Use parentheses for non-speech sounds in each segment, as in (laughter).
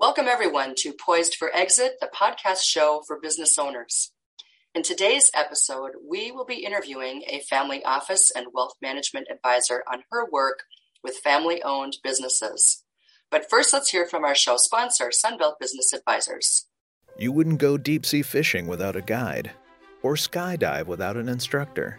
Welcome, everyone, to Poised for Exit, the podcast show for business owners. In today's episode, we will be interviewing a family office and wealth management advisor on her work with family owned businesses. But first, let's hear from our show sponsor, Sunbelt Business Advisors. You wouldn't go deep sea fishing without a guide, or skydive without an instructor.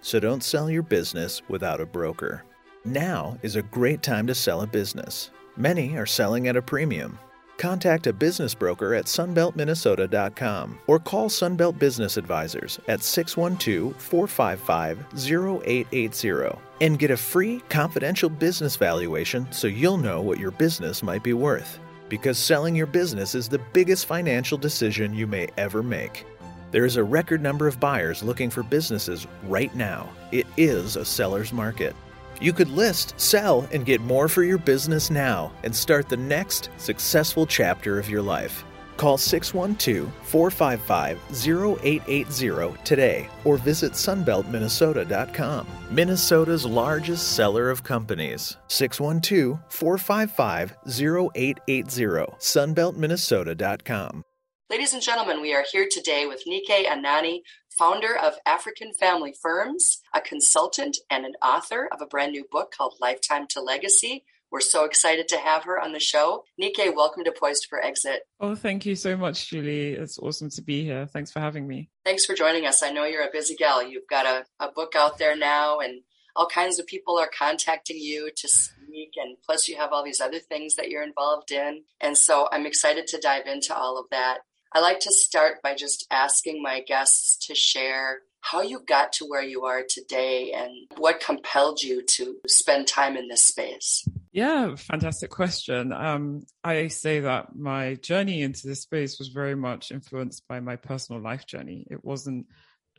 So don't sell your business without a broker. Now is a great time to sell a business. Many are selling at a premium. Contact a business broker at sunbeltminnesota.com or call Sunbelt Business Advisors at 612 455 0880 and get a free confidential business valuation so you'll know what your business might be worth. Because selling your business is the biggest financial decision you may ever make. There is a record number of buyers looking for businesses right now. It is a seller's market. You could list, sell, and get more for your business now and start the next successful chapter of your life. Call 612 455 0880 today or visit sunbeltminnesota.com, Minnesota's largest seller of companies. 612 455 0880, sunbeltminnesota.com. Ladies and gentlemen, we are here today with Nike Anani, founder of African Family Firms, a consultant, and an author of a brand new book called Lifetime to Legacy. We're so excited to have her on the show. Nike, welcome to Poised for Exit. Oh, thank you so much, Julie. It's awesome to be here. Thanks for having me. Thanks for joining us. I know you're a busy gal. You've got a, a book out there now, and all kinds of people are contacting you to speak. And plus, you have all these other things that you're involved in. And so I'm excited to dive into all of that. I like to start by just asking my guests to share how you got to where you are today and what compelled you to spend time in this space. Yeah, fantastic question. Um, I say that my journey into this space was very much influenced by my personal life journey. It wasn't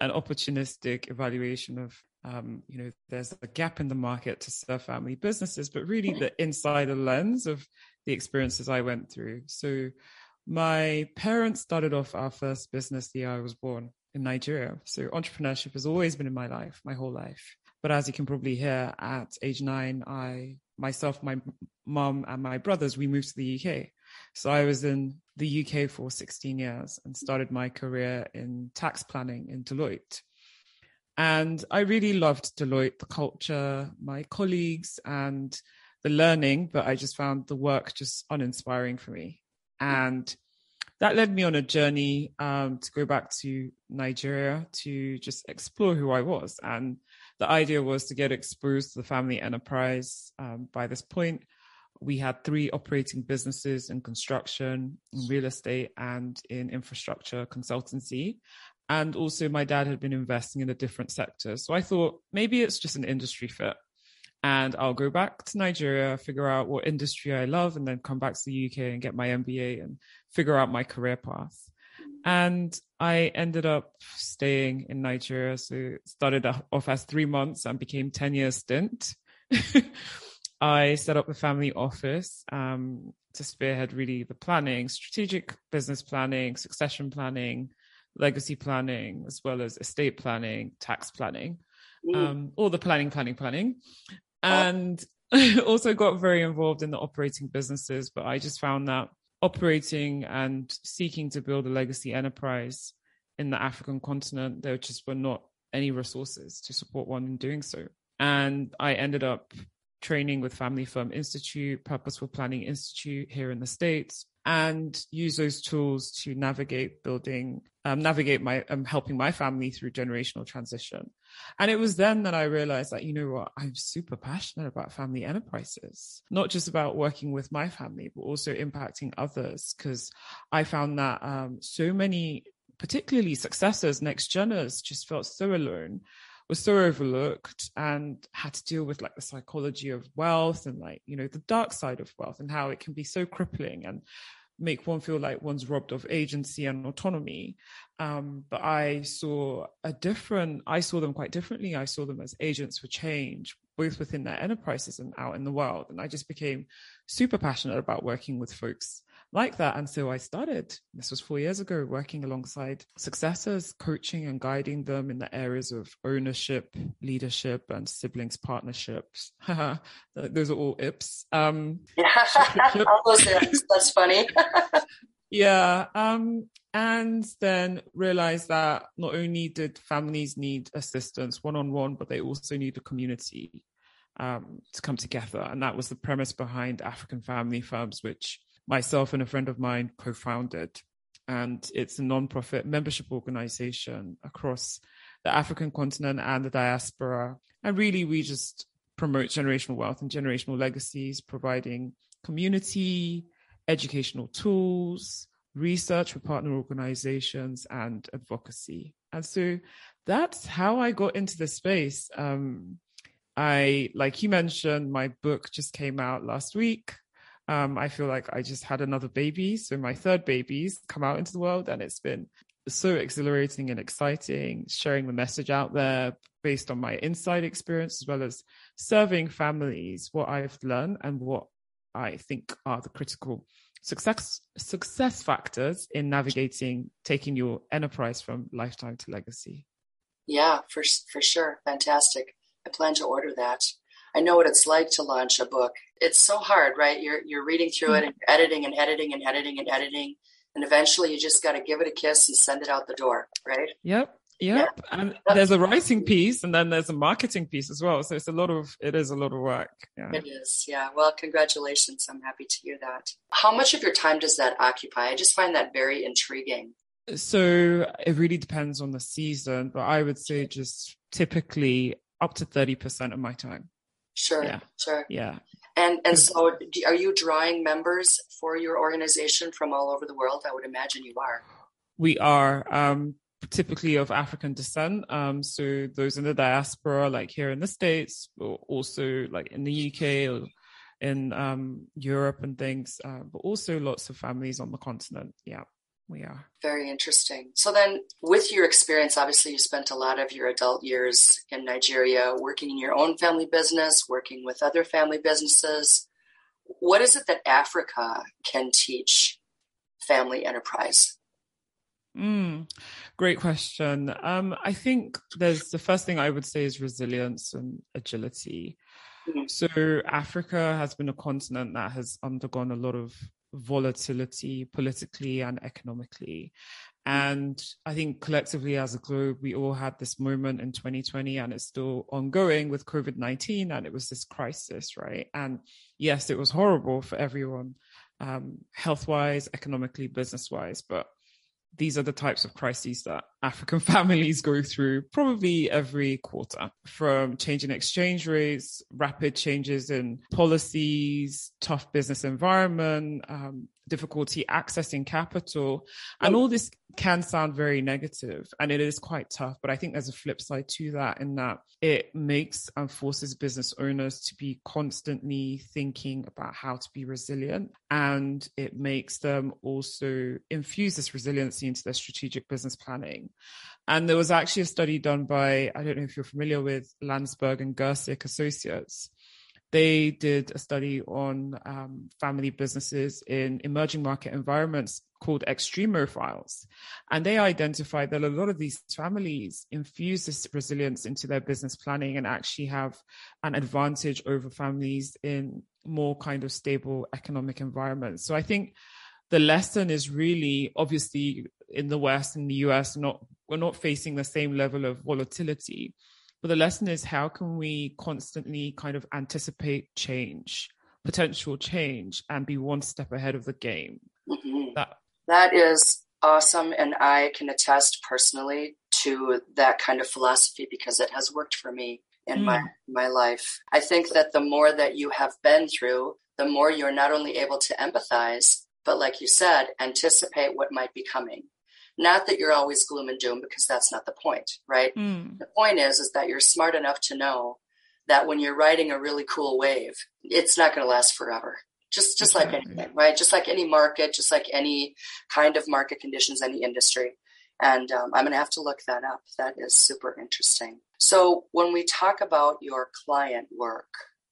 an opportunistic evaluation of, um, you know, there's a gap in the market to serve family businesses, but really the insider lens of the experiences I went through. So my parents started off our first business the year I was born in Nigeria. So entrepreneurship has always been in my life, my whole life. But as you can probably hear, at age nine, I myself, my mom, and my brothers, we moved to the UK. So I was in the UK for 16 years and started my career in tax planning in Deloitte. And I really loved Deloitte, the culture, my colleagues, and the learning, but I just found the work just uninspiring for me. And that led me on a journey um, to go back to Nigeria to just explore who I was. And the idea was to get exposed to the family enterprise. Um, by this point, we had three operating businesses in construction, in real estate, and in infrastructure consultancy. And also, my dad had been investing in a different sector. So I thought maybe it's just an industry fit and I'll go back to Nigeria, figure out what industry I love, and then come back to the UK and get my MBA and figure out my career path. And I ended up staying in Nigeria. So started off as three months and became 10 years stint. (laughs) I set up the family office um, to spearhead really the planning, strategic business planning, succession planning, legacy planning, as well as estate planning, tax planning, um, all the planning, planning, planning and (laughs) also got very involved in the operating businesses. But I just found that operating and seeking to build a legacy enterprise in the African continent, there just were not any resources to support one in doing so. And I ended up training with Family Firm Institute, Purposeful Planning Institute here in the States, and use those tools to navigate building, um, navigate my, um, helping my family through generational transition. And it was then that I realized that, you know what, I'm super passionate about family enterprises, not just about working with my family, but also impacting others. Cause I found that, um, so many, particularly successors, next geners just felt so alone was so overlooked and had to deal with like the psychology of wealth and like you know the dark side of wealth and how it can be so crippling and make one feel like one's robbed of agency and autonomy. Um, but I saw a different, I saw them quite differently. I saw them as agents for change, both within their enterprises and out in the world. And I just became super passionate about working with folks like that. And so I started, this was four years ago, working alongside successors, coaching and guiding them in the areas of ownership, leadership, and siblings partnerships. (laughs) those are all IPs. Um, (laughs) yeah, (laughs) all. That's funny. yeah. Um, and then realized that not only did families need assistance one on one, but they also need a community um, to come together. And that was the premise behind African Family Firms, which myself and a friend of mine co founded. And it's a non-profit membership organization across the African continent and the diaspora. And really, we just promote generational wealth and generational legacies, providing community, educational tools, research for partner organizations, and advocacy. And so that's how I got into the space. Um, I, like you mentioned, my book just came out last week. Um, I feel like I just had another baby. So my third baby's come out into the world and it's been so exhilarating and exciting, sharing the message out there based on my inside experience, as well as serving families, what I've learned and what I think are the critical success success factors in navigating taking your enterprise from lifetime to legacy. Yeah, for for sure. Fantastic. I plan to order that. I know what it's like to launch a book. It's so hard, right? You're you're reading through it and editing and editing and editing and editing, and eventually you just got to give it a kiss and send it out the door, right? Yep. Yep. Yeah. And there's a writing piece and then there's a marketing piece as well. So it's a lot of it is a lot of work. Yeah. It is. Yeah. Well, congratulations. I'm happy to hear that. How much of your time does that occupy? I just find that very intriguing. So it really depends on the season, but I would say just typically up to 30% of my time. Sure, yeah. sure. Yeah. And and so, are you drawing members for your organization from all over the world? I would imagine you are. We are um, typically of African descent. Um, so those in the diaspora, like here in the states, or also like in the UK or in um, Europe and things, uh, but also lots of families on the continent. Yeah we are. Very interesting. So then, with your experience, obviously you spent a lot of your adult years in Nigeria working in your own family business, working with other family businesses. What is it that Africa can teach family enterprise? Mm, great question. Um, I think there's the first thing I would say is resilience and agility. Mm-hmm. So Africa has been a continent that has undergone a lot of volatility politically and economically. And I think collectively as a globe, we all had this moment in 2020 and it's still ongoing with COVID 19. And it was this crisis, right? And yes, it was horrible for everyone, um, health wise, economically, business wise. But these are the types of crises that African (laughs) families go through probably every quarter from changing exchange rates, rapid changes in policies, tough business environment, um, difficulty accessing capital. And all this can sound very negative and it is quite tough. But I think there's a flip side to that in that it makes and forces business owners to be constantly thinking about how to be resilient. And it makes them also infuse this resiliency into their strategic business planning. And there was actually a study done by, I don't know if you're familiar with Lansberg and Gersick Associates they did a study on um, family businesses in emerging market environments called extremophiles. And they identified that a lot of these families infuse this resilience into their business planning and actually have an advantage over families in more kind of stable economic environments. So I think the lesson is really obviously in the West and the US, not we're not facing the same level of volatility but the lesson is how can we constantly kind of anticipate change, potential change, and be one step ahead of the game? Mm-hmm. That that is awesome, and I can attest personally to that kind of philosophy because it has worked for me in mm. my my life. I think that the more that you have been through, the more you're not only able to empathize, but like you said, anticipate what might be coming. Not that you're always gloom and doom because that's not the point, right? Mm. The point is is that you're smart enough to know that when you're riding a really cool wave, it's not going to last forever. just just exactly. like anything, right? Just like any market, just like any kind of market conditions, any industry. And um, I'm going to have to look that up. That is super interesting. So when we talk about your client work,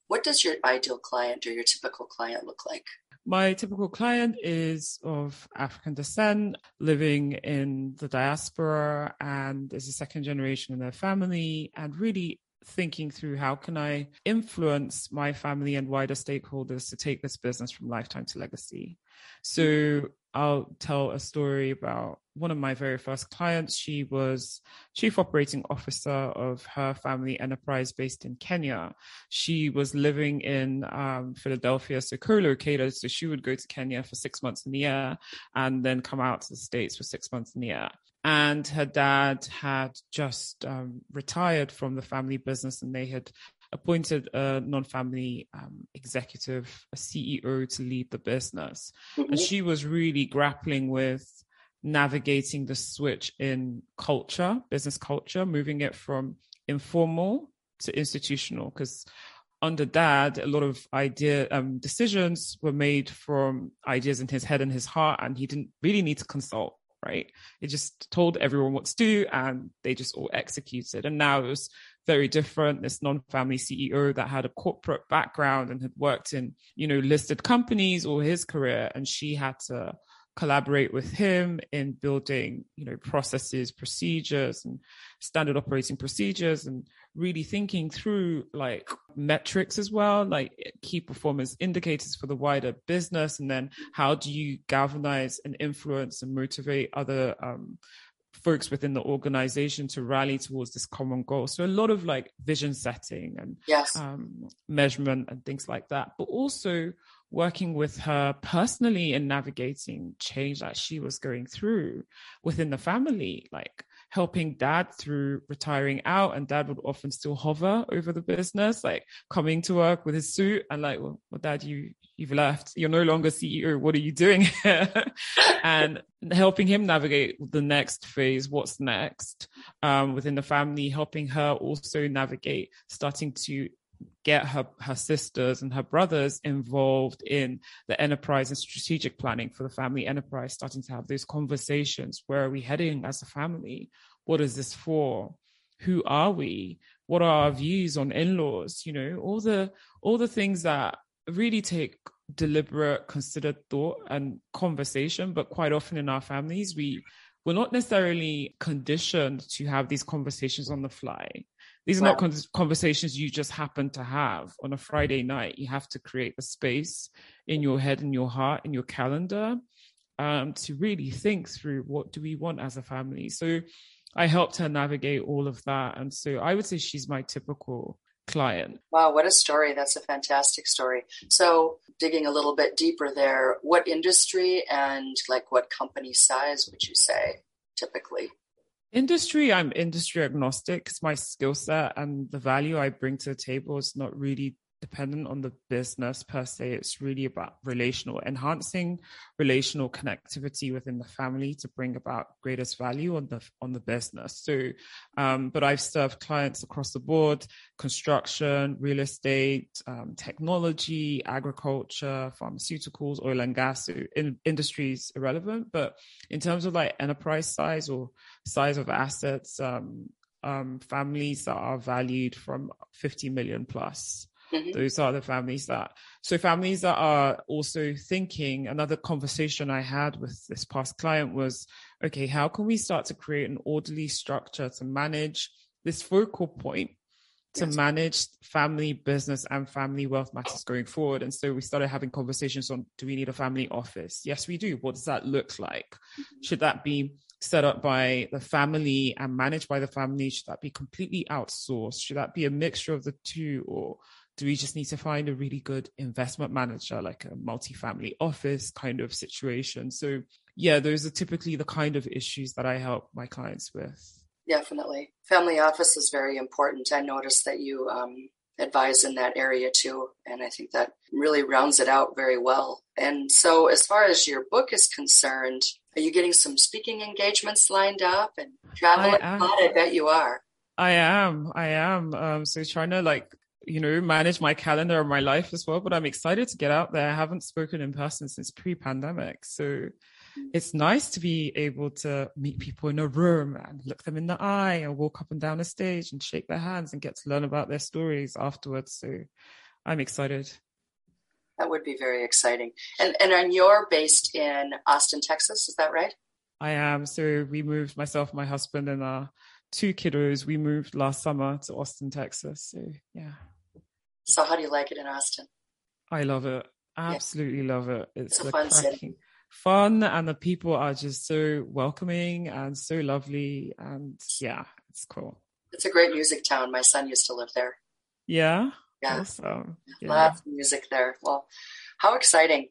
what does your ideal client or your typical client look like? My typical client is of African descent, living in the diaspora, and is a second generation in their family, and really thinking through how can I influence my family and wider stakeholders to take this business from lifetime to legacy. So I'll tell a story about one of my very first clients. She was chief operating officer of her family enterprise based in Kenya. She was living in um, Philadelphia, so co-located. So she would go to Kenya for six months in the year and then come out to the States for six months in the year. And her dad had just um, retired from the family business and they had appointed a non-family um, executive, a CEO to lead the business. Mm-hmm. And she was really grappling with navigating the switch in culture, business culture, moving it from informal to institutional. Because under dad, a lot of idea um, decisions were made from ideas in his head and his heart, and he didn't really need to consult. Right, he just told everyone what to do, and they just all executed. And now it was very different. This non-family CEO that had a corporate background and had worked in, you know, listed companies all his career, and she had to collaborate with him in building, you know, processes, procedures, and standard operating procedures, and really thinking through like metrics as well, like key performance indicators for the wider business, and then how do you galvanize and influence and motivate other um, folks within the organization to rally towards this common goal. So a lot of like vision setting and yes. um, measurement and things like that, but also working with her personally in navigating change that she was going through within the family, like helping dad through retiring out and dad would often still hover over the business like coming to work with his suit and like well, well dad you you've left. You're no longer ceo what are you doing (laughs) here? And helping him navigate the next phase what's next um, within the family helping her also navigate starting to get her her sisters and her brothers involved in the enterprise and strategic planning for the family enterprise starting to have those conversations. Where are we heading as a family? What is this for? Who are we? What are our views on in-laws? You know all the all the things that really take deliberate considered thought and conversation but quite often in our families we we're not necessarily conditioned to have these conversations on the fly these are not con- conversations you just happen to have on a friday night you have to create a space in your head in your heart in your calendar um, to really think through what do we want as a family so I helped her navigate all of that. And so I would say she's my typical client. Wow, what a story. That's a fantastic story. So, digging a little bit deeper there, what industry and like what company size would you say typically? Industry, I'm industry agnostic my skill set and the value I bring to the table is not really dependent on the business per se. It's really about relational, enhancing relational connectivity within the family to bring about greatest value on the on the business. So, um, but I've served clients across the board: construction, real estate, um, technology, agriculture, pharmaceuticals, oil and gas. So in, industries irrelevant, but in terms of like enterprise size or size of assets. Um, um, families that are valued from 50 million plus. Mm-hmm. Those are the families that, so families that are also thinking. Another conversation I had with this past client was, okay, how can we start to create an orderly structure to manage this focal point to yes. manage family business and family wealth matters going forward. And so we started having conversations on do we need a family office? Yes, we do. What does that look like? Mm-hmm. Should that be set up by the family and managed by the family? Should that be completely outsourced? Should that be a mixture of the two? Or do we just need to find a really good investment manager, like a multi-family office kind of situation? So yeah, those are typically the kind of issues that I help my clients with. Definitely. Family office is very important. I noticed that you um, advise in that area too. And I think that really rounds it out very well. And so, as far as your book is concerned, are you getting some speaking engagements lined up and traveling? I, I bet you are. I am. I am. Um, so trying to like you know, manage my calendar and my life as well. But I'm excited to get out there. I haven't spoken in person since pre-pandemic, so it's nice to be able to meet people in a room and look them in the eye and walk up and down a stage and shake their hands and get to learn about their stories afterwards. So I'm excited. That would be very exciting. And and you're based in Austin, Texas, is that right? I am. So we moved myself, my husband, and our two kiddos. We moved last summer to Austin, Texas. So yeah. So how do you like it in Austin? I love it. Absolutely yeah. love it. It's, it's a fun cracking, city. Fun and the people are just so welcoming and so lovely and yeah, it's cool. It's a great music town. My son used to live there. Yeah. Yeah. Awesome. Yeah. Lots of music there. Well, how exciting.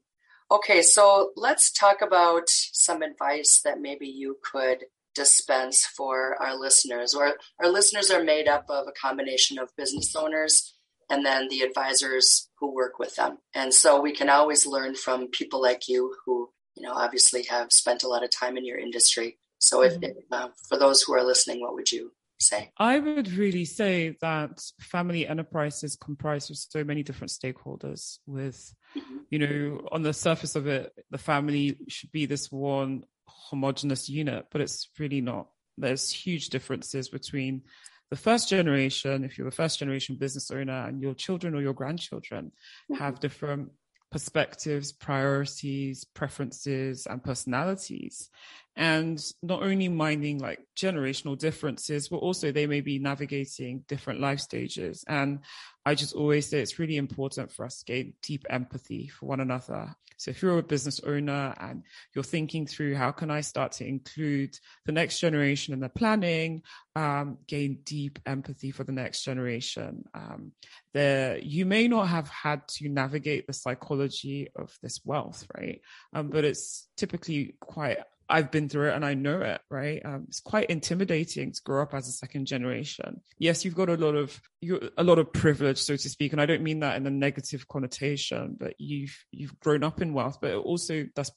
Okay, so let's talk about some advice that maybe you could dispense for our listeners. Or our listeners are made up of a combination of business owners and then the advisors who work with them. And so we can always learn from people like you who, you know, obviously have spent a lot of time in your industry. So if, mm-hmm. uh, for those who are listening, what would you say? I would really say that family enterprises comprise of so many different stakeholders with, mm-hmm. you know, on the surface of it, the family should be this one homogenous unit, but it's really not. There's huge differences between the first generation, if you're a first generation business owner and your children or your grandchildren mm-hmm. have different perspectives, priorities, preferences, and personalities. And not only minding like generational differences, but also they may be navigating different life stages. And I just always say it's really important for us to gain deep empathy for one another. So if you're a business owner and you're thinking through how can I start to include the next generation in the planning, um, gain deep empathy for the next generation. Um, you may not have had to navigate the psychology of this wealth, right? Um, but it's typically quite I've been through it and I know it, right? Um, it's quite intimidating to grow up as a second generation. Yes, you've got a lot of you a lot of privilege, so to speak, and I don't mean that in a negative connotation. But you've you've grown up in wealth, but it also does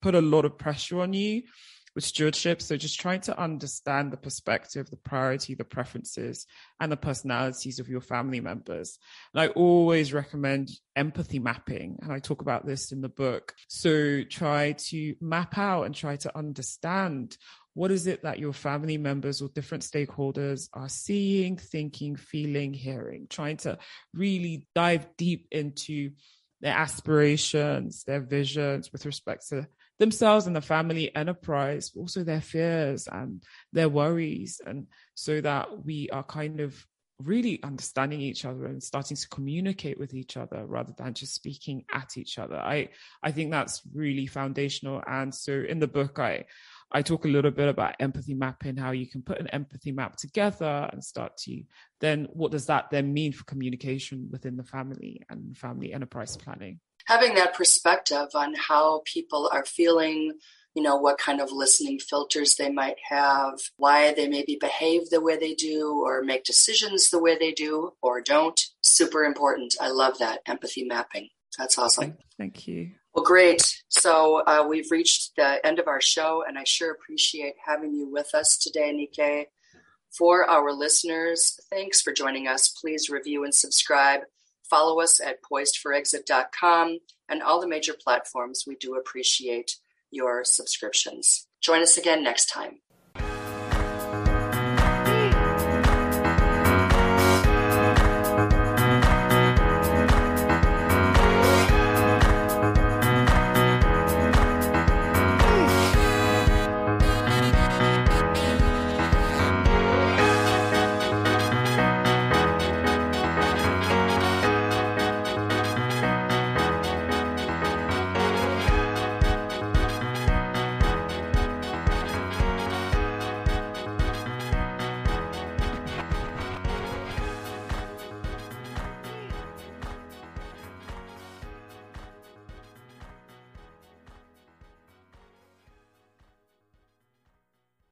put a lot of pressure on you with stewardship. So just trying to understand the perspective, the priority, the preferences, and the personalities of your family members. And I always recommend empathy mapping. And I talk about this in the book. So try to map out and try to understand what is it that your family members or different stakeholders are seeing, thinking, feeling, hearing, trying to really dive deep into their aspirations, their visions with respect to themselves and the family enterprise, but also their fears and their worries. And so that we are kind of really understanding each other and starting to communicate with each other rather than just speaking at each other. I, I think that's really foundational. And so in the book, I, I talk a little bit about empathy mapping, how you can put an empathy map together and start to then what does that then mean for communication within the family and family enterprise planning? having that perspective on how people are feeling you know what kind of listening filters they might have why they maybe behave the way they do or make decisions the way they do or don't super important. I love that empathy mapping. That's awesome. Thank you well great so uh, we've reached the end of our show and i sure appreciate having you with us today Nike. for our listeners thanks for joining us please review and subscribe Follow us at poisedforexit.com and all the major platforms. We do appreciate your subscriptions. Join us again next time.